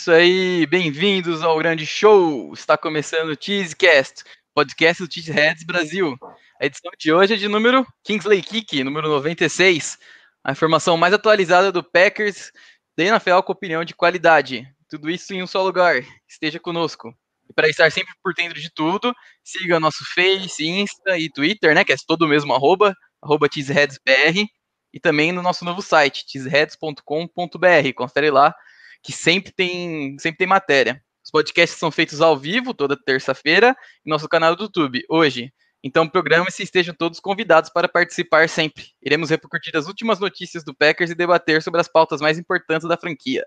Isso aí, bem-vindos ao grande show! Está começando o Cheesecast, podcast do Cheeseheads Brasil. A edição de hoje é de número Kingsley Kick, número 96. A informação mais atualizada do Packers da NFL com opinião de qualidade. Tudo isso em um só lugar. Esteja conosco. E para estar sempre por dentro de tudo, siga nosso Face, Insta e Twitter, né? Que é todo o mesmo arroba, arroba cheeseheadsbr. E também no nosso novo site, cheeseheads.com.br. Confere lá que sempre tem, sempre tem matéria. Os podcasts são feitos ao vivo, toda terça-feira, em nosso canal do YouTube, hoje. Então, programa-se e estejam todos convidados para participar sempre. Iremos repercutir as últimas notícias do Packers e debater sobre as pautas mais importantes da franquia.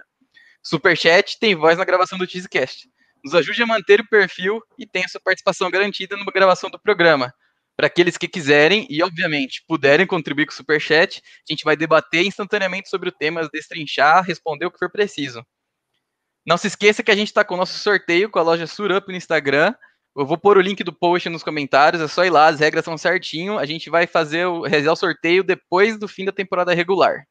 Superchat tem voz na gravação do Cheesecast. Nos ajude a manter o perfil e tenha sua participação garantida na gravação do programa. Para aqueles que quiserem e, obviamente, puderem contribuir com o Superchat, a gente vai debater instantaneamente sobre o tema, destrinchar, responder o que for preciso. Não se esqueça que a gente está com o nosso sorteio com a loja Surup no Instagram. Eu vou pôr o link do post nos comentários, é só ir lá, as regras são certinho. A gente vai fazer o, realizar o sorteio depois do fim da temporada regular.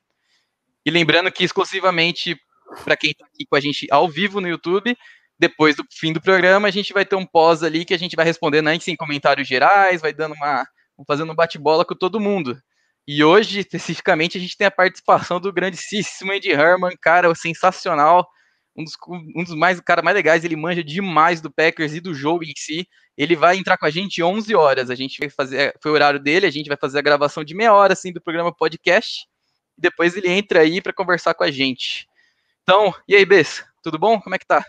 E lembrando que exclusivamente para quem está aqui com a gente ao vivo no YouTube, depois do fim do programa, a gente vai ter um pós ali que a gente vai respondendo aí em comentários gerais, vai dando uma. fazendo um bate-bola com todo mundo. E hoje, especificamente, a gente tem a participação do grandíssimo Ed Herman, cara, sensacional. Um dos, um dos mais, cara, mais legais, ele manja demais do Packers e do jogo em si. Ele vai entrar com a gente 11 horas. A gente vai fazer, foi o horário dele, a gente vai fazer a gravação de meia hora assim do programa podcast. Depois ele entra aí para conversar com a gente. Então, e aí, Bess? Tudo bom? Como é que tá?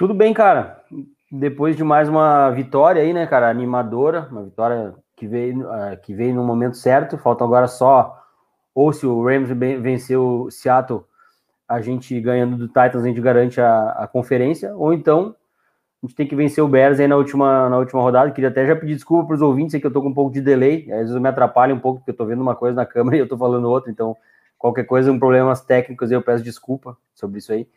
Tudo bem, cara. Depois de mais uma vitória aí, né, cara, animadora, uma vitória que veio, uh, que veio no momento certo. Falta agora só, ou se o Rams vencer o Seattle, a gente ganhando do Titans, a gente garante a, a conferência, ou então a gente tem que vencer o Bears aí na última, na última rodada. Queria até já pedir desculpa para os ouvintes, sei que eu tô com um pouco de delay, às vezes eu me atrapalho um pouco, porque eu tô vendo uma coisa na câmera e eu tô falando outra, então qualquer coisa, um problemas técnicos, eu peço desculpa sobre isso aí.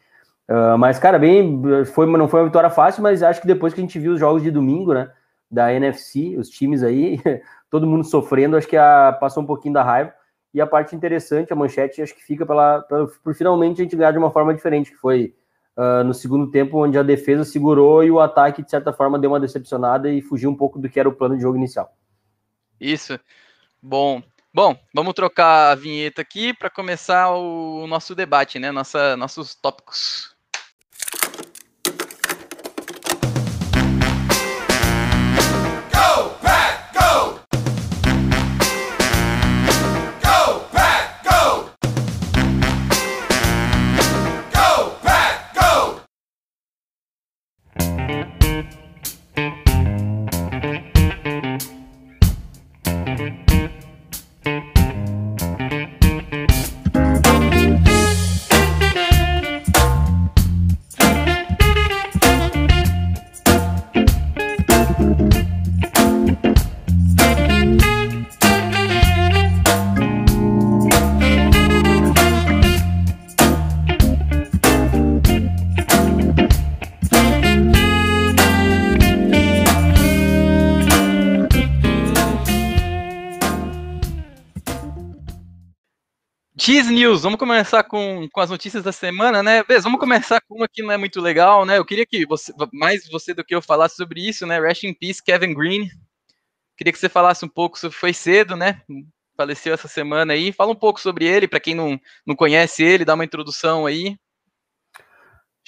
Uh, mas, cara, bem, foi, não foi uma vitória fácil, mas acho que depois que a gente viu os jogos de domingo, né, da NFC, os times aí, todo mundo sofrendo, acho que a, passou um pouquinho da raiva. E a parte interessante, a manchete, acho que fica pela, pela por finalmente a gente ganhar de uma forma diferente, que foi uh, no segundo tempo, onde a defesa segurou e o ataque, de certa forma, deu uma decepcionada e fugiu um pouco do que era o plano de jogo inicial. Isso. Bom, Bom, vamos trocar a vinheta aqui para começar o nosso debate, né? Nossa, nossos tópicos. X News, vamos começar com, com as notícias da semana, né? Vamos começar com uma que não é muito legal, né? Eu queria que você, mais você do que eu falasse sobre isso, né? Rest in Peace, Kevin Green. Queria que você falasse um pouco sobre. Foi cedo, né? Faleceu essa semana aí. Fala um pouco sobre ele, para quem não, não conhece ele, dá uma introdução aí.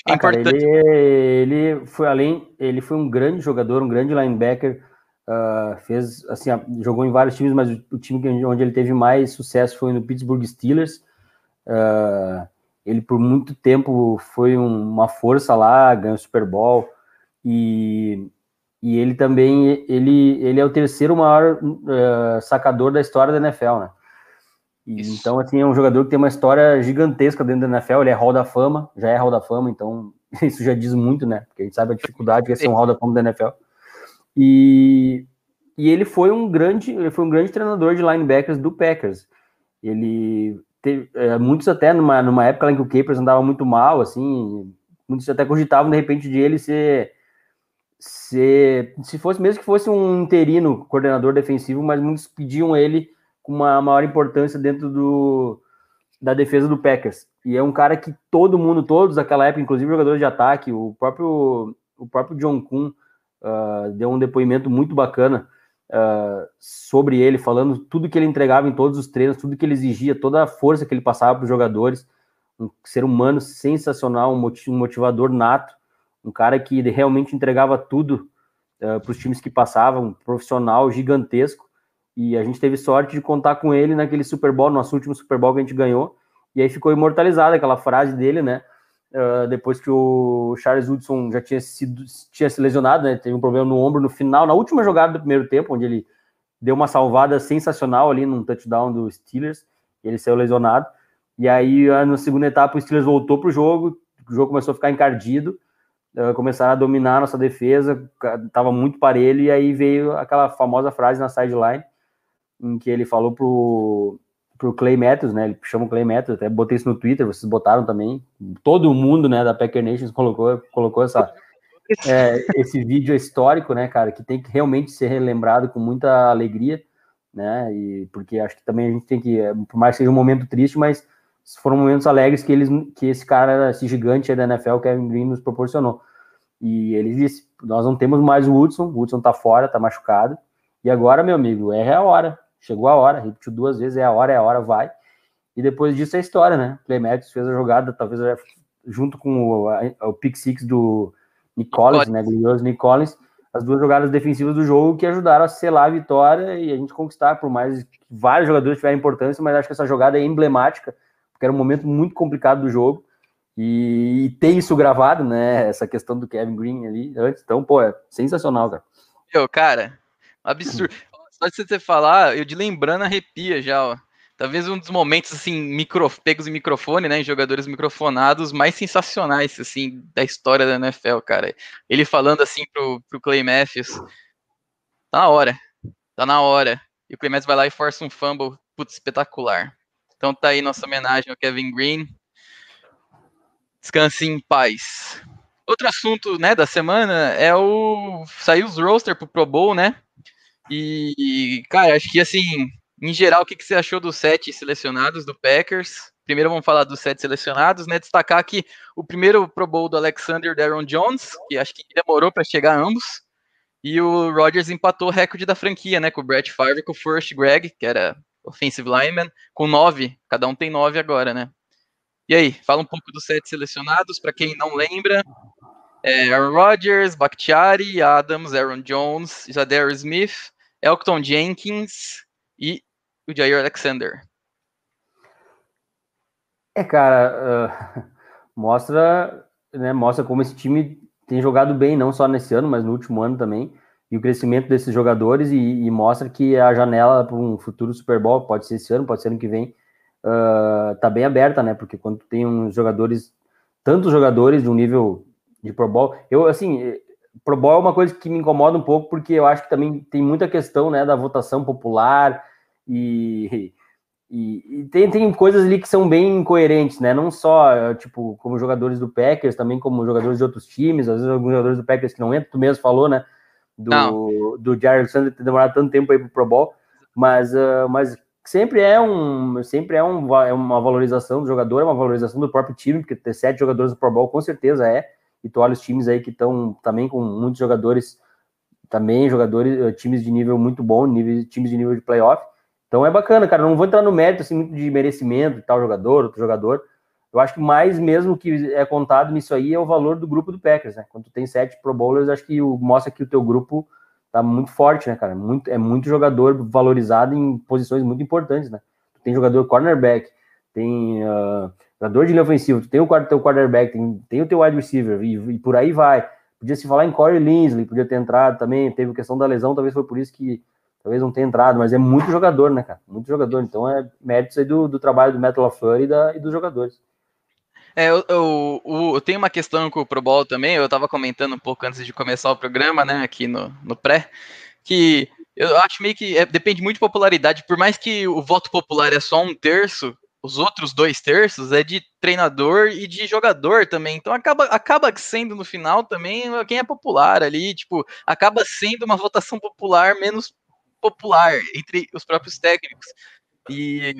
É ah, importante. Cara, ele, ele foi além, ele foi um grande jogador, um grande linebacker Uh, fez assim, jogou em vários times, mas o, time onde ele teve mais sucesso foi no Pittsburgh Steelers. Uh, ele por muito tempo foi um, uma força lá, ganhou Super Bowl e, e ele também ele, ele é o terceiro maior uh, sacador da história da NFL, né? E, então assim é um jogador que tem uma história gigantesca dentro da NFL. Ele é Hall da Fama, já é Hall da Fama, então isso já diz muito, né? Porque a gente sabe a dificuldade que é ser um Hall da Fama da NFL. E, e ele foi um grande, ele foi um grande treinador de linebackers do Packers. Ele teve, é, muitos até numa, numa época em que o Capers andava muito mal, assim, muitos até cogitavam de repente de ele ser, ser se fosse mesmo que fosse um interino coordenador defensivo, mas muitos pediam ele com uma maior importância dentro do, da defesa do Packers. E é um cara que todo mundo, todos daquela época, inclusive jogadores de ataque, o próprio, o próprio John Kuhn uh, deu um depoimento muito bacana uh, sobre ele, falando tudo que ele entregava em todos os treinos, tudo que ele exigia, toda a força que ele passava para os jogadores. Um ser humano sensacional, um motivador nato, um cara que realmente entregava tudo uh, para os times que passavam, um profissional gigantesco. E a gente teve sorte de contar com ele naquele Super Bowl, nosso último Super Bowl que a gente ganhou e aí ficou imortalizada aquela frase dele, né? Uh, depois que o Charles Woodson já tinha, sido, tinha se lesionado, né? Teve um problema no ombro no final, na última jogada do primeiro tempo, onde ele deu uma salvada sensacional ali num touchdown do Steelers, ele saiu lesionado. E aí, ah, na segunda etapa, o Steelers voltou para o jogo, o jogo começou a ficar encardido, uh, começaram a dominar a nossa defesa, estava muito parelho, e aí veio aquela famosa frase na sideline, em que ele falou pro, pro Clay Matthews, né? Ele chama o Clay Matthews, até botei isso no Twitter, vocês botaram também. Todo mundo, né, da Packer Nations colocou, colocou essa, é, esse vídeo histórico, né, cara, que tem que realmente ser relembrado com muita alegria, né? E porque acho que também a gente tem que, por mais que seja um momento triste, mas foram momentos alegres que eles, que esse cara, esse gigante da NFL, Kevin Green, nos proporcionou. E ele disse: nós não temos mais o Woodson, o Woodson tá fora, tá machucado. E agora, meu amigo, é a hora chegou a hora, repetiu duas vezes, é a hora, é a hora, vai. E depois disso é história, né? Clay Matthews fez a jogada, talvez junto com o, a, o pick six do Nick Collins, né? Glorioso Nick Collins, as duas jogadas defensivas do jogo que ajudaram a selar a vitória e a gente conquistar, por mais que vários jogadores tiveram importância, mas acho que essa jogada é emblemática, porque era um momento muito complicado do jogo. E, e tem isso gravado, né? Essa questão do Kevin Green ali antes. Então, pô, é sensacional, cara. Meu, cara, absurdo. Só de você falar, eu de lembrando arrepia já, ó. Talvez um dos momentos, assim, micro, pegos em microfone, né, em jogadores microfonados mais sensacionais, assim, da história da NFL, cara. Ele falando, assim, pro, pro Clay Matthews, tá na hora, tá na hora. E o Clay Matthews vai lá e força um fumble, putz, espetacular. Então tá aí nossa homenagem ao Kevin Green. Descanse em paz. Outro assunto, né, da semana é o... Saiu os roster pro Pro Bowl, né? E, cara, acho que assim, em geral, o que, que você achou dos sete selecionados do Packers? Primeiro vamos falar dos sete selecionados, né? Destacar que o primeiro Pro Bowl do Alexander Darren Jones, que acho que demorou para chegar ambos, e o Rodgers empatou o recorde da franquia, né? Com o Brett Favre com o First Greg, que era offensive lineman, com nove. Cada um tem nove agora, né? E aí, fala um pouco dos sete selecionados, para quem não lembra. É Aaron Rodgers, Bakhtiari, Adams, Aaron Jones, Zadar Smith, Elton Jenkins e o Jair Alexander. É, cara, uh, mostra, né, mostra como esse time tem jogado bem, não só nesse ano, mas no último ano também, e o crescimento desses jogadores, e, e mostra que a janela para um futuro Super Bowl, pode ser esse ano, pode ser ano que vem, uh, tá bem aberta, né, porque quando tem uns jogadores, tantos jogadores de um nível de Pro Bowl, eu, assim, Pro Bowl é uma coisa que me incomoda um pouco, porque eu acho que também tem muita questão, né, da votação popular e, e, e, tem, tem coisas ali que são bem incoerentes, né, não só, tipo, como jogadores do Packers, também como jogadores de outros times, às vezes alguns jogadores do Packers que não entram, tu mesmo falou, né, do, do Jared Alexander ter demorado tanto tempo aí pro Pro Bowl, mas, uh, mas sempre é um sempre é, um, é uma valorização do jogador, é uma valorização do próprio time, porque ter sete jogadores no Pro Bowl com certeza é, e tu olha os times aí que estão também com muitos jogadores, também jogadores, eh, times de nível muito bom, nível, times de nível de playoff. Então é bacana, cara. Não vou entrar no mérito assim muito de merecimento de tal jogador, outro jogador. Eu acho que mais mesmo que é contado nisso aí é o valor do grupo do Packers, né? Quando tu tem sete Pro Bowlers, acho que mostra que o teu grupo tá muito forte, né, cara? Muito, é muito jogador valorizado em posições muito importantes, né? Tem jogador cornerback, tem uh, jogador de linha ofensiva, tu tem o teu quarterback, tem, tem o teu wide receiver, e, e, por aí vai. Podia se falar em Corey Linsley, podia ter entrado também, teve questão da lesão, talvez foi por isso que talvez não tenha entrado, mas é muito jogador, né, cara? Muito jogador. Então é méritos aí do, do trabalho do Metal LaFleur e, e dos jogadores. É, eu, eu, eu, tenho uma questão com o Pro Bowl também, eu estava comentando um pouco antes de começar o programa, né, aqui no, no pré, que eu acho meio que é, depende muito de popularidade, por mais que o voto popular é só um terço, os outros dois terços é de treinador e de jogador também. Então acaba, acaba sendo no final também quem é popular ali, tipo, acaba sendo uma votação popular menos popular entre os próprios técnicos. E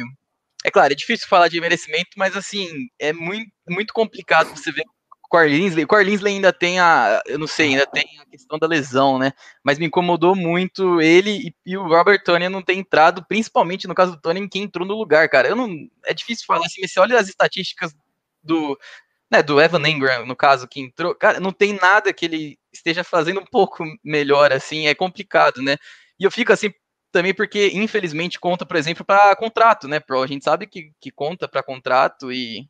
É claro, é difícil falar de merecimento, mas assim, é muito, muito complicado você ver Corlinsley. Corlinsley ainda tem a. Eu não sei, ainda tem a questão da lesão, né? Mas me incomodou muito ele e, e o Robert Tony não ter entrado, principalmente no caso do Tony, quem entrou no lugar, cara. Eu não, é difícil falar assim, mas você olha as estatísticas do, né, do Evan Ingram, no caso, que entrou, cara, não tem nada que ele esteja fazendo um pouco melhor, assim, é complicado, né? E eu fico assim, também porque, infelizmente, conta, por exemplo, para contrato, né, Pro? A gente sabe que, que conta para contrato e.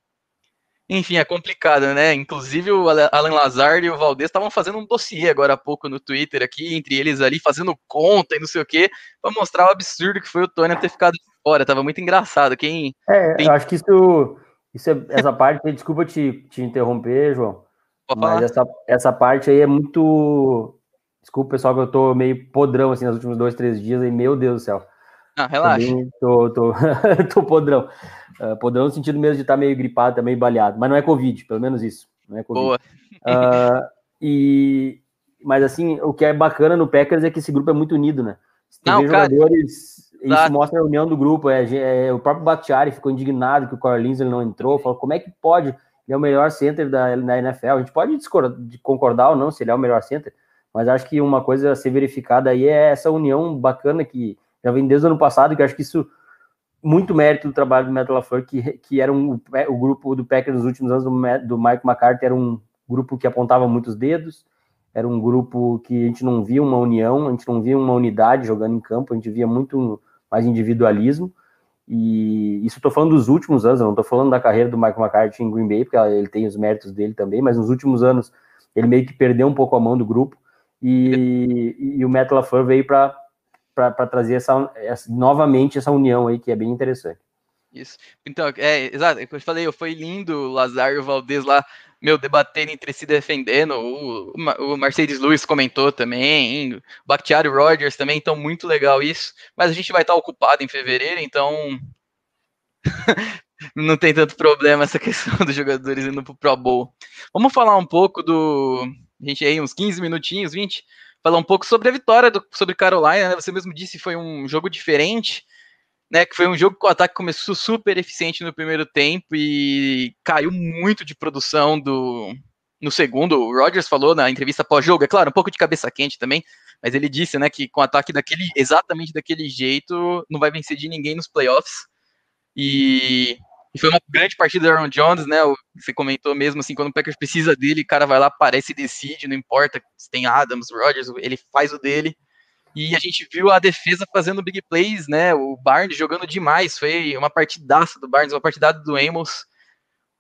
Enfim, é complicado, né? Inclusive o Alan Lazar e o Valdez estavam fazendo um dossiê agora há pouco no Twitter aqui, entre eles ali, fazendo conta e não sei o quê, para mostrar o absurdo que foi o Tony ter ficado fora. Tava muito engraçado. Quem. É, tem... eu acho que isso. isso é, essa parte, desculpa te, te interromper, João. Mas essa, essa parte aí é muito Desculpa, pessoal, que eu tô meio podrão assim nos últimos dois, três dias e meu Deus do céu. Ah, relaxa. tô, tô, tô podrão. Uh, podrão no sentido mesmo de estar tá meio gripado, tá meio baleado. Mas não é Covid, pelo menos isso. Não é Covid. Boa. Uh, e, mas assim, o que é bacana no Packers é que esse grupo é muito unido, né? Tem não, jogadores, isso mostra a união do grupo. É, é o próprio Bakhtiari ficou indignado que o Corlins ele não entrou. Falou, como é que pode? Ele é o melhor center da, da NFL. A gente pode discordar, concordar ou não se ele é o melhor center, mas acho que uma coisa a ser verificada aí é essa união bacana que já vem desde o ano passado, que acho que isso muito mérito do trabalho do Metal LaFleur, que, que era um, o grupo do Packers nos últimos anos do, do Mike McCarthy era um grupo que apontava muitos dedos, era um grupo que a gente não via uma união, a gente não via uma unidade jogando em campo, a gente via muito mais individualismo, e isso estou falando dos últimos anos, eu não estou falando da carreira do Mike McCarthy em Green Bay, porque ele tem os méritos dele também, mas nos últimos anos ele meio que perdeu um pouco a mão do grupo, e, e o Metal LaFleur veio para trazer essa, essa, novamente essa união aí, que é bem interessante. Isso. Então, é, exato, é eu falei, foi lindo o Lazar e o Valdez lá, meu, debatendo entre si defendendo, o, o Mercedes Lewis comentou também, o Bakhtiari Rogers também, então muito legal isso, mas a gente vai estar ocupado em fevereiro, então não tem tanto problema essa questão dos jogadores indo pro Pro Bowl. Vamos falar um pouco do, a gente aí uns 15 minutinhos, 20, falar um pouco sobre a vitória do, sobre Carolina, né? Você mesmo disse que foi um jogo diferente, né? Que foi um jogo que o ataque começou super eficiente no primeiro tempo e caiu muito de produção do no segundo. O Rogers falou na entrevista pós-jogo, é claro, um pouco de cabeça quente também, mas ele disse, né, que com ataque daquele exatamente daquele jeito não vai vencer de ninguém nos playoffs. E e foi uma grande partida do Aaron Jones, né? Você comentou mesmo assim, quando o Packers precisa dele, o cara vai lá, aparece e decide, não importa se tem Adams, Rodgers, ele faz o dele. E a gente viu a defesa fazendo big plays, né? O Barnes jogando demais. Foi uma partidaça do Barnes, uma partidada do Amos.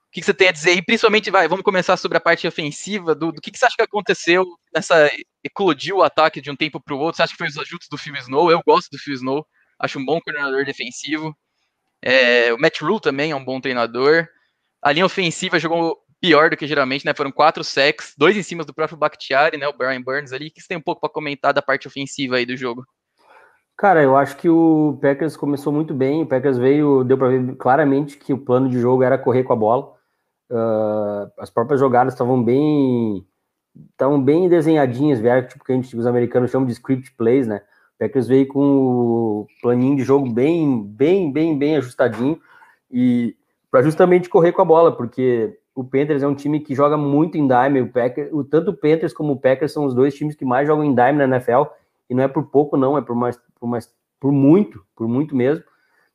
O que, você tem a dizer? E principalmente, vai, vamos começar sobre a parte ofensiva. Do, do que, você acha que aconteceu nessa. eclodiu o ataque de um tempo para o outro? Você acha que foi os ajustes do Phil Snow? Eu gosto do Phil Snow. Acho um bom coordenador defensivo. É, o Matt Rule também é um bom treinador. A linha ofensiva jogou pior do que geralmente, né? Foram quatro sacks, dois em cima do próprio Bakhtiari, né? O Brian Burns ali. O que você tem um pouco para comentar da parte ofensiva aí do jogo? Cara, eu acho que o Packers começou muito bem. O Packers veio, deu para ver claramente que o plano de jogo era correr com a bola. Uh, as próprias jogadas estavam bem, estavam bem desenhadinhas, vieram tipo que a gente, os americanos chamam de script plays, né? Packers veio com o planinho de jogo bem, bem, bem, bem ajustadinho e para justamente correr com a bola, porque o Panthers é um time que joga muito em dime, o Packers, o, tanto o Panthers como o Packers são os dois times que mais jogam em dime na NFL, e não é por pouco não, é por mais, por mais por muito, por muito mesmo.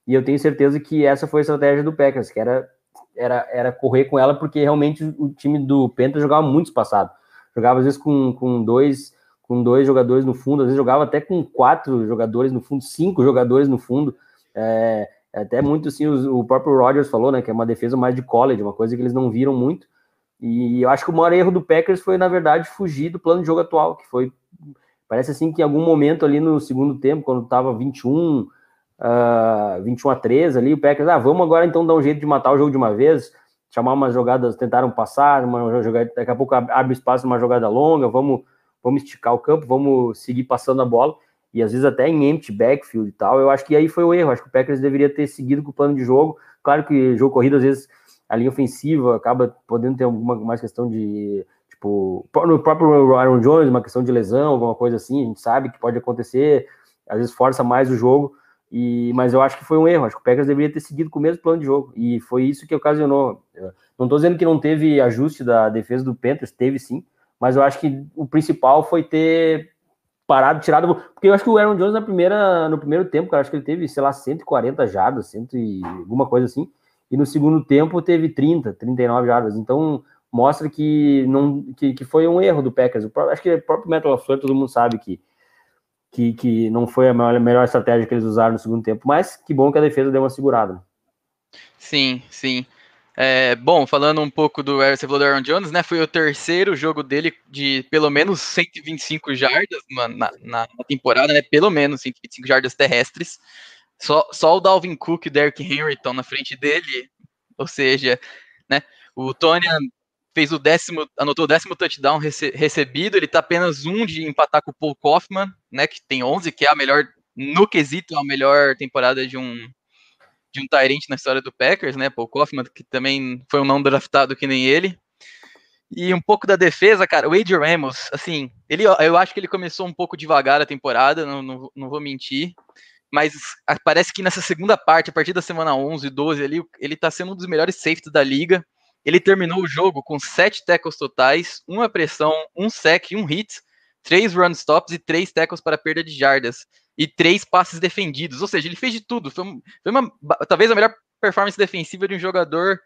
E eu tenho certeza que essa foi a estratégia do Packers, que era era, era correr com ela, porque realmente o time do Panthers jogava muito espaçado. Jogava às vezes com, com dois com dois jogadores no fundo, às vezes jogava até com quatro jogadores no fundo, cinco jogadores no fundo. É, é até muito assim, o, próprio Rodgers falou, né, que é uma defesa mais de college, uma coisa que eles não viram muito. E eu acho que o maior erro do Packers foi, na verdade, fugir do plano de jogo atual, que foi. Parece assim que em algum momento ali no segundo tempo, quando estava 21, uh, 21 a 3 ali, o Packers, ah, vamos agora então dar um jeito de matar o jogo de uma vez, chamar umas jogadas, tentaram passar, uma jogada, daqui a pouco abre espaço numa jogada longa, vamos vamos esticar o campo, vamos seguir passando a bola, e às vezes até em empty backfield e tal. Eu acho que aí foi o erro. Acho que o Packers deveria ter seguido com o plano de jogo. Claro que jogo corrido, às vezes, a linha ofensiva acaba podendo ter alguma mais questão de. Tipo, no próprio Aaron Jones, uma questão de lesão, alguma coisa assim, a gente sabe que pode acontecer, às vezes força mais o jogo, E, mas eu acho que foi um erro. Acho que o Packers deveria ter seguido com o mesmo plano de jogo. E foi isso que ocasionou. Eu não estou dizendo que não teve ajuste da defesa do Panthers, teve sim. Mas eu acho que o principal foi ter parado, tirado. Porque eu acho que o Aaron Jones na primeira, no primeiro tempo, cara, acho que ele teve, sei lá, 140 jardas, 100 e alguma coisa assim. E no segundo tempo teve 30, 39 jardas. Então mostra que não que, que foi um erro do Packers. O, acho que o próprio Metal LaFleur, todo mundo sabe que que, que não foi a melhor, a melhor estratégia que eles usaram no segundo tempo, mas que bom que a defesa deu uma segurada. Sim, sim. É, bom, falando um pouco do você falou do Aaron Jones, né? Foi o terceiro jogo dele de pelo menos 125 jardas na, na, temporada, né? Pelo menos 125 jardas terrestres. Só, só o Dalvin Cook e o Derrick Henry estão na frente dele. Ou seja, né? O Tony fez o décimo, anotou o décimo touchdown rece, recebido, ele tá apenas um de empatar com o Paul Kaufman, né, que tem 11, que é a melhor, no quesito, a melhor temporada de um de um Tyrant na história do Packers, né, Paul Kaufman, que também foi um não draftado que nem ele. E um pouco da defesa, cara, o Adrian Ramos, assim, ele, eu acho que ele começou um pouco devagar a temporada, não, não, não vou mentir, mas parece que nessa segunda parte, a partir da semana 11, 12 ali, ele tá sendo um dos melhores safeties da liga, ele terminou o jogo com sete tackles totais, uma pressão, um sec, um hit, três run stops e três tackles para perda de jardas e três passes defendidos. Ou seja, ele fez de tudo. Foi, foi uma, talvez a melhor performance defensiva de um jogador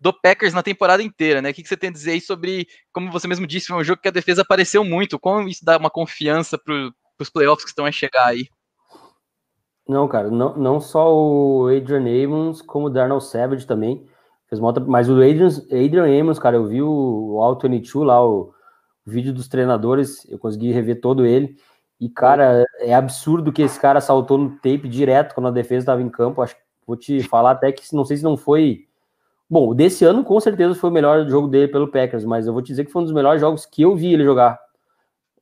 do Packers na temporada inteira, né? O que você tem a dizer aí sobre, como você mesmo disse, foi um jogo que a defesa apareceu muito. Como isso dá uma confiança para os playoffs que estão a chegar aí? Não, cara, não, não só o Adrian Amos, como o Darnell Savage também. Fez uma outra, mas o Adrian, Adrian Amos, cara, eu vi o, o All 22 lá, o, o vídeo dos treinadores, eu consegui rever todo ele. E, cara, é absurdo que esse cara saltou no tape direto quando a defesa estava em campo. Acho que vou te falar até que não sei se não foi. Bom, desse ano com certeza foi o melhor jogo dele pelo Packers, mas eu vou te dizer que foi um dos melhores jogos que eu vi ele jogar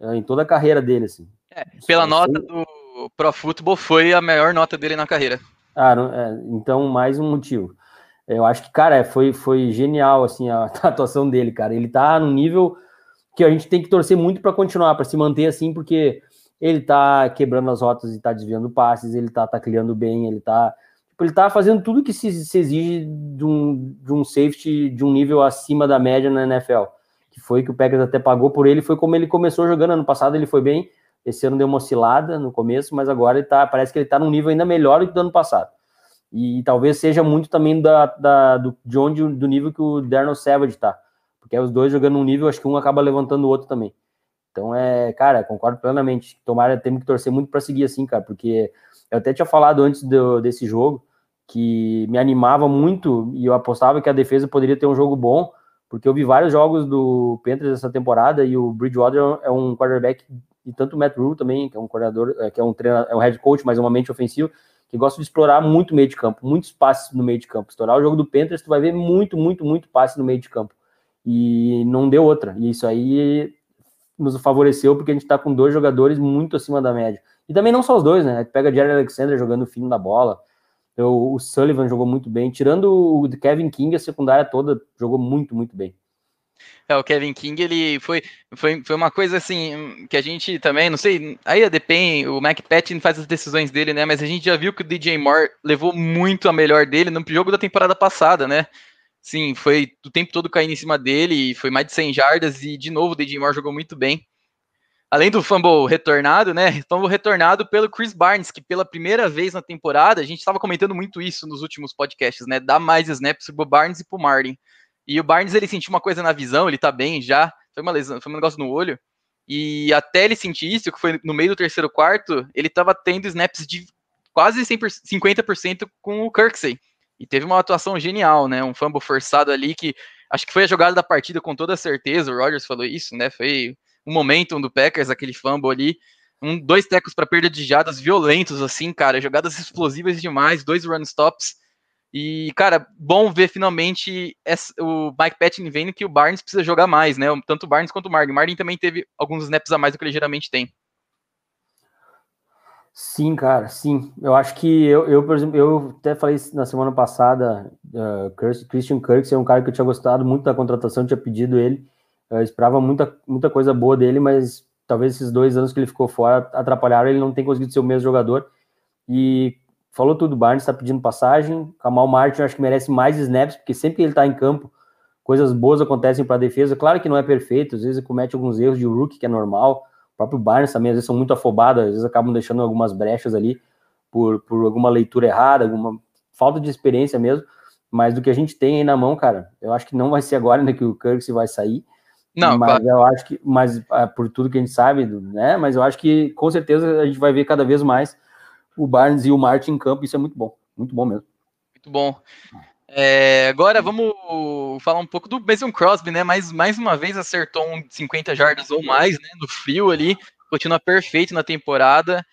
eh, em toda a carreira dele, assim. É, pela nota do Pro Football foi a melhor nota dele na carreira. Ah, não, é, então mais um motivo. Eu acho que, cara, foi, foi genial, assim, a, a atuação dele, cara. Ele tá no nível que a gente tem que torcer muito para continuar, para se manter assim, porque ele tá quebrando as rotas e tá desviando passes, ele tá tacleando bem, ele tá, tipo, ele tá fazendo tudo que se, se, exige de um, de um safety de um nível acima da média na NFL. Que foi que o Packers até pagou por ele, foi como ele começou jogando ano passado, ele foi bem, esse ano deu uma oscilada no começo, mas agora ele tá, parece que ele tá num nível ainda melhor do que do ano passado. E talvez seja muito também da, da, do, de onde do nível que o Darnell Savage tá. Porque é os dois jogando um nível, acho que um acaba levantando o outro também. Então é, cara, concordo plenamente. Tomara, temos que torcer muito para seguir assim, cara, porque eu até tinha falado antes do, desse jogo que me animava muito e eu apostava que a defesa poderia ter um jogo bom, porque eu vi vários jogos do Panthers essa temporada e o Bridgewater é um quarterback e tanto o Matt Rule também, que é um coordenador, é, que é um treinador, é um head coach, mas é uma mente ofensiva, que gosta de explorar muito meio de campo, muitos passes no meio de campo. Estourar o jogo do Panthers, tu vai ver muito, muito, muito passe no meio de campo. E não deu outra. E isso aí nos favoreceu porque a gente tá com dois jogadores muito acima da média. E também não só os dois, né? Pega Jerry Alexander jogando o fim da bola. O, o Sullivan jogou muito bem. Tirando o Kevin King, a secundária toda jogou muito, muito bem. É, o Kevin King, ele foi, foi, foi uma coisa assim, que a gente também, não sei, aí depende, o Mac Patton faz as decisões dele, né, mas a gente já viu que o DJ Moore levou muito a melhor dele no jogo da temporada passada, né, sim, foi o tempo todo caindo em cima dele, foi mais de 100 jardas, e de novo o DJ Moore jogou muito bem. Além do fumble retornado, né, fumble retornado pelo Chris Barnes, que pela primeira vez na temporada, a gente estava comentando muito isso nos últimos podcasts, né, dá mais snaps pro Barnes e pro Martin. E o Barnes ele sentiu uma coisa na visão, ele tá bem já, foi uma lesão, foi um negócio no olho. E até ele sentir isso, que foi no meio do terceiro quarto, ele tava tendo snaps de quase 100%, 50% com o Kirksey. E teve uma atuação genial, né? Um fumble forçado ali que acho que foi a jogada da partida com toda certeza. O Rogers falou isso, né? Foi um momento do Packers, aquele fumble ali. Um, dois tecos para perda de jadas violentos, assim, cara. Jogadas explosivas demais, dois run stops. E, cara, bom ver finalmente essa, o Mike Patton vendo que o Barnes precisa jogar mais, né? Tanto o Barnes quanto o Martin. O também teve alguns snaps a mais do que ele geralmente tem. Sim, cara, sim. Eu acho que eu, eu por exemplo, eu até falei na semana passada, uh, Christian Kirk é um cara que eu tinha gostado muito da contratação, tinha pedido ele. Eu esperava muita, muita coisa boa dele, mas talvez esses dois anos que ele ficou fora atrapalharam, ele não tem conseguido ser o mesmo jogador. E falou tudo, Barnes está pedindo passagem, Kamal Martin acho que merece mais snaps, porque sempre que ele está em campo, coisas boas acontecem para a defesa. Claro que não é perfeito, às vezes ele comete alguns erros de rookie, que é normal. O próprio Barnes também, às vezes, são muito afobados, às vezes acabam deixando algumas brechas ali por, por alguma leitura errada, alguma falta de experiência mesmo. Mas do que a gente tem aí na mão, cara, eu acho que não vai ser agora ainda que o Kirksey vai sair. Não, mas claro. eu acho que, mas ah, por tudo que a gente sabe, né? Mas eu acho que com certeza a gente vai ver cada vez mais o Barnes e o Martin em campo, isso é muito bom, muito bom mesmo. Muito bom. É, agora vamos falar um pouco do Mason Crosby, né? Mais, mais uma vez acertou um 50 jardas ou mais, né? No frio ali, continua perfeito na temporada.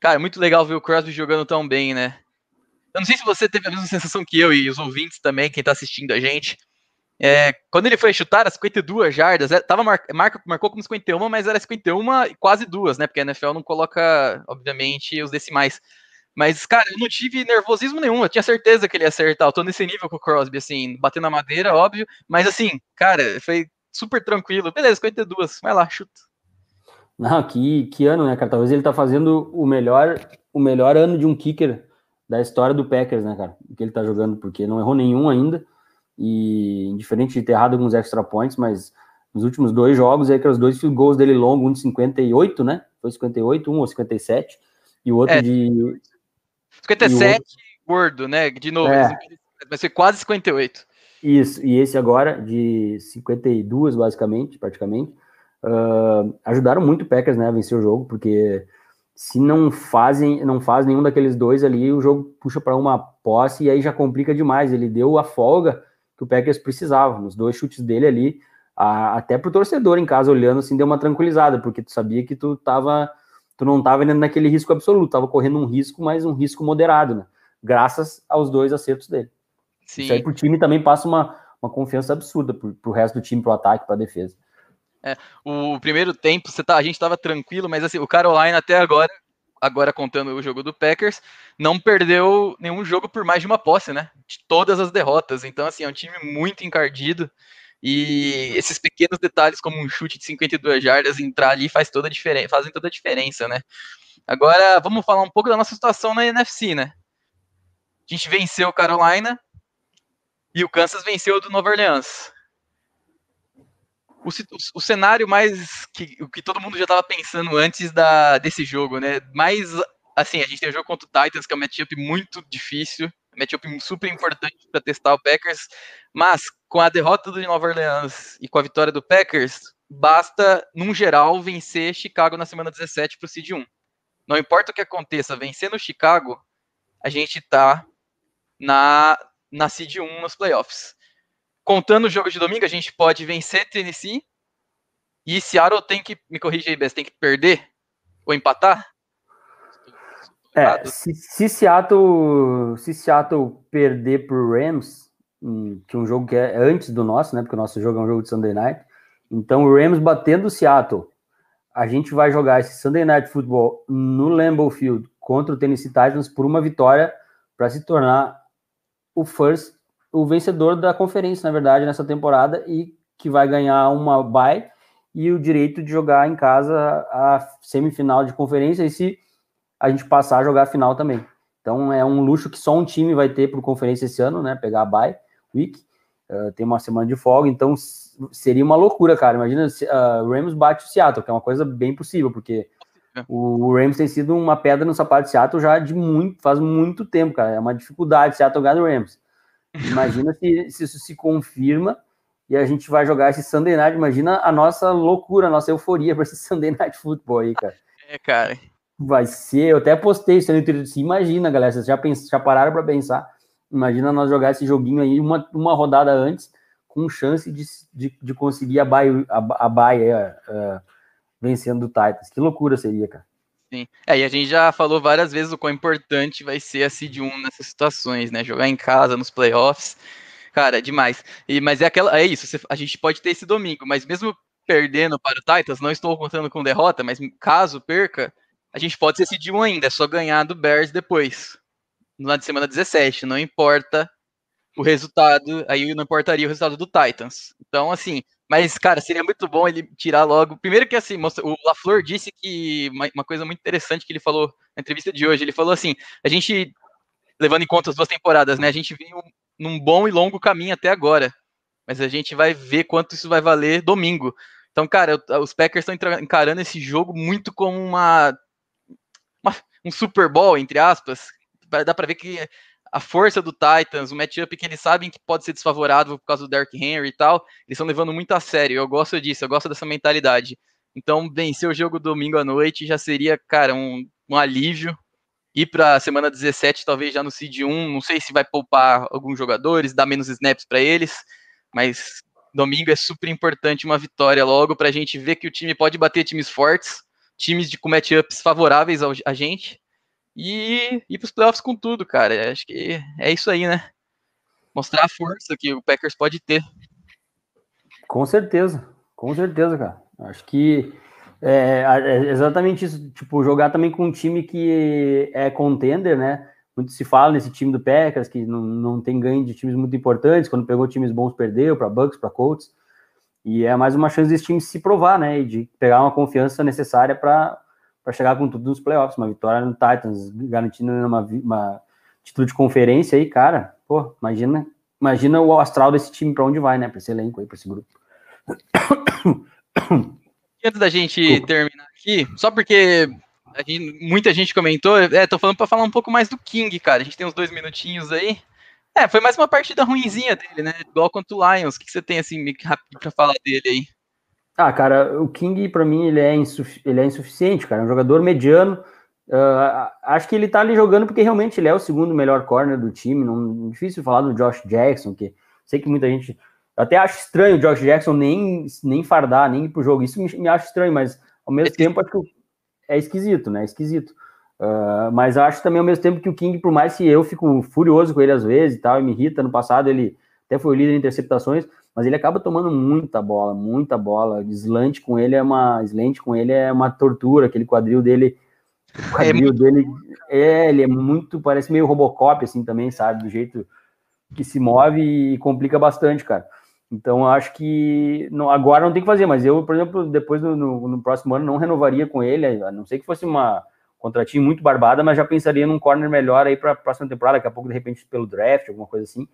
Cara, muito legal ver o Crosby jogando tão bem, né? Eu não sei se você teve a mesma sensação que eu e os ouvintes também, quem tá assistindo a gente. É, quando ele foi chutar as 52 jardas, é, tava mar, marca, marcou como 51, mas era 51 e quase duas, né? Porque a NFL não coloca, obviamente, os decimais. Mas, cara, eu não tive nervosismo nenhum, eu tinha certeza que ele ia acertar. Eu tô nesse nível com o Crosby, assim, batendo na madeira, óbvio. Mas, assim, cara, foi super tranquilo. Beleza, 52, vai lá, chuta. Não, que, que ano, né, cara? Talvez ele tá fazendo o melhor, o melhor ano de um kicker da história do Packers, né, cara? Que ele tá jogando, porque não errou nenhum ainda. E diferente de ter errado alguns extra points, mas nos últimos dois jogos, aí que os dois goals dele longo, um de 58, né? Foi 58, um ou 57, e o outro é, de 57 outro... gordo, né? De novo, é. vai ser quase 58. Isso, e esse agora de 52, basicamente, praticamente, uh, ajudaram muito o Packers, né, a vencer o jogo, porque se não fazem, não faz nenhum daqueles dois ali, o jogo puxa para uma posse e aí já complica demais. Ele deu a folga que o Packers precisava, nos dois chutes dele ali, a, até pro torcedor em casa olhando assim, deu uma tranquilizada, porque tu sabia que tu tava, tu não tava indo naquele risco absoluto, tava correndo um risco, mas um risco moderado, né? Graças aos dois acertos dele. Sim. Isso aí pro time também passa uma, uma confiança absurda pro, pro resto do time, pro ataque, pra defesa. É, o primeiro tempo, você tá, a gente estava tranquilo, mas assim, o Carolina até agora, agora contando o jogo do Packers, não perdeu nenhum jogo por mais de uma posse, né? De todas as derrotas. Então, assim, é um time muito encardido. E esses pequenos detalhes, como um chute de 52 jardas, entrar ali faz toda a diferença, fazem toda a diferença, né? Agora, vamos falar um pouco da nossa situação na NFC, né? A gente venceu Carolina e o Kansas venceu do Nova Orleans o, o, cenário mais que, o que todo mundo já estava pensando antes da, desse jogo, né? Mais assim, a gente tem o jogo contra o Titans, que é um matchup muito difícil, um matchup super importante para testar o Packers, mas com a derrota do Nova Orleans e com a vitória do Packers, basta, num geral, vencer Chicago na semana 17 para o Seed 1. Não importa o que aconteça, vencendo Chicago, a gente tá na, na Seed 1 nos playoffs contando o jogo de domingo, a gente pode vencer Tennessee e Seattle tem que, me corrija aí, Bess, tem que perder ou empatar? É, se, se, Seattle, se Seattle perder pro Rams, que um jogo que é antes do nosso, né? Porque o nosso jogo é um jogo de Sunday Night. Então, o Rams batendo o Seattle, a gente vai jogar esse Sunday Night Football no Lambeau Field contra o Tennessee Titans por uma vitória para se tornar o first o vencedor da conferência, na verdade, nessa temporada, e que vai ganhar uma bye e o direito de jogar em casa a semifinal de conferência, e se a gente passar a jogar a final também. Então é um luxo que só um time vai ter por conferência esse ano, né? Pegar a bye week, uh, tem uma semana de folga, então seria uma loucura, cara. Imagina se uh, Rams bate o Seattle, que é uma coisa bem possível, porque o Rams tem sido uma pedra no sapato de Seattle já de muito, faz muito tempo, cara. É uma dificuldade Seattle ganhar no Rams. Imagina se, se isso se confirma e a gente vai jogar esse Sunday Night. Imagina a nossa loucura, a nossa euforia para esse Sunday Night Football aí, cara. É, cara. Vai ser, eu até postei isso no Twitter. Imagina, galera, vocês já, pens, já pararam para pensar? Imagina nós jogar esse joguinho aí uma, uma rodada antes, com chance de, de, de conseguir a baia, a, a baia uh, vencendo o Titans. Que loucura seria, cara. Sim. É, e a gente já falou várias vezes o quão importante vai ser a Seed 1 nessas situações, né? Jogar em casa, nos playoffs. Cara, é demais. E, mas é aquela. É isso, a gente pode ter esse domingo, mas mesmo perdendo para o Titans, não estou contando com derrota, mas caso perca, a gente pode ser Seed 1 ainda, é só ganhar do Bears depois. Na semana 17, não importa o resultado, aí não importaria o resultado do Titans. Então, assim, Mas, cara, seria muito bom ele tirar logo. Primeiro que assim, o LaFleur disse que uma, coisa muito interessante que ele falou na entrevista de hoje. Ele falou assim: a gente, levando em conta as duas temporadas, né? A gente veio num bom e longo caminho até agora. Mas a gente vai ver quanto isso vai valer domingo. Então, cara, os Packers estão encarando esse jogo muito como uma, uma um Super Bowl, entre aspas. Dá para ver que a força do Titans, o matchup que eles sabem que pode ser desfavorável por causa do Derrick Henry e tal, eles estão levando muito a sério. Eu gosto disso, eu gosto dessa mentalidade. Então, vencer o jogo domingo à noite já seria, cara, um, um alívio. Ir para a semana 17, talvez já no Seed 1, não sei se vai poupar alguns jogadores, dar menos snaps para eles, mas domingo é super importante uma vitória logo para a gente ver que o time pode bater times fortes, times de, com matchups favoráveis a gente e ir para os playoffs com tudo, cara. Acho que é isso aí, né? Mostrar a força que o Packers pode ter. Com certeza, com certeza, cara. Acho que é, é exatamente isso. Tipo, jogar também com um time que é contender, né? Muito se fala nesse time do Packers, que não, não tem ganho de times muito importantes. Quando pegou times bons, perdeu para Bucks, para Colts. E é mais uma chance desse time se provar, né? E de pegar uma confiança necessária para para chegar com tudo nos playoffs. Uma vitória no Titans, garantindo uma, uma título de conferência aí, cara. Pô, imagina, imagina o astral desse time para onde vai, né? Para esse elenco aí, para esse grupo. Antes da gente Desculpa. terminar aqui, só porque gente, muita gente comentou, é, tô falando para falar um pouco mais do King, cara. A gente tem uns dois minutinhos aí. É, foi mais uma partida ruinzinha dele, né? Igual quanto o Lions. O que você tem assim rápido para falar dele aí? Ah, cara, o King, para mim, ele é, ele é insuficiente, cara. É um jogador mediano. Uh, acho que ele tá ali jogando porque realmente ele é o segundo melhor corner do time. Não, difícil falar do Josh Jackson, que sei que muita gente. Até acho estranho o Josh Jackson nem, nem fardar, nem ir pro jogo. Isso me, me acha estranho, mas ao mesmo é tempo acho que é esquisito, né? É esquisito. Uh, mas acho também ao mesmo tempo que o King, por mais que eu fico furioso com ele às vezes e tal, e me irrita, no passado ele até foi o líder em interceptações, mas ele acaba tomando muita bola, muita bola. Slant com ele é uma slant com ele é uma tortura, aquele quadril dele, o é quadril é dele é, ele é muito, parece meio Robocop assim também, sabe, do jeito que se move e complica bastante, cara. Então eu acho que não, agora não tem que fazer, mas eu, por exemplo, depois no, no, no, próximo ano não renovaria com ele, a não ser que fosse uma contratinho muito barbada, mas já pensaria num corner melhor aí para a próxima temporada, daqui a pouco de repente pelo draft, alguma coisa assim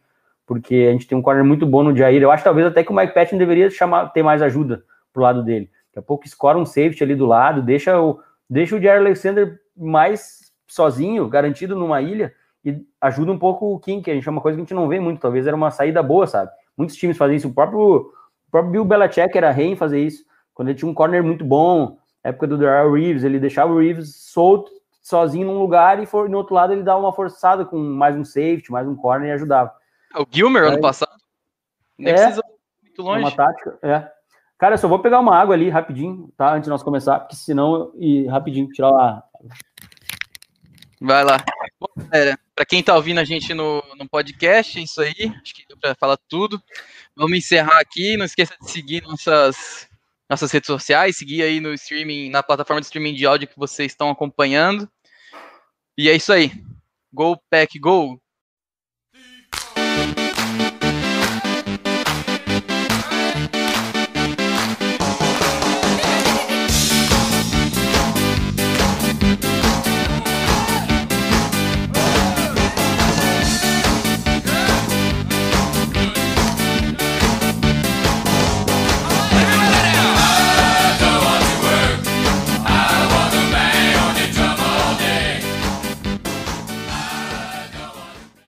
porque a gente tem um corner muito bom no Jair. Eu acho talvez até que o Mike Patton deveria chamar, ter mais ajuda pro lado dele. Daqui a pouco escora um safety ali do lado, deixa o, deixa o Jair Alexander mais sozinho, garantido numa ilha, e ajuda um pouco o King, que a gente é uma coisa que a gente não vê muito. Talvez era uma saída boa, sabe? Muitos times fazem isso. O próprio, o próprio Bill Belichick era rei em fazer isso. Quando ele tinha um corner muito bom, época do Darrell Reeves, ele deixava o Reeves solto, sozinho num lugar, e for, no outro lado ele dava uma forçada com mais um safety, mais um corner e ajudava. O Gilmer, ano passado. Nem é, precisa muito longe. Uma tática, é. Cara, eu só vou pegar uma água ali rapidinho, tá? Antes de nós começar, porque senão. E rapidinho, tirar lá. Vai lá. Bom, galera, para quem tá ouvindo a gente no, no podcast, é isso aí. Acho que deu para falar tudo. Vamos encerrar aqui. Não esqueça de seguir nossas, nossas redes sociais, seguir aí no streaming, na plataforma de streaming de áudio que vocês estão acompanhando. E é isso aí. Go Pack Go!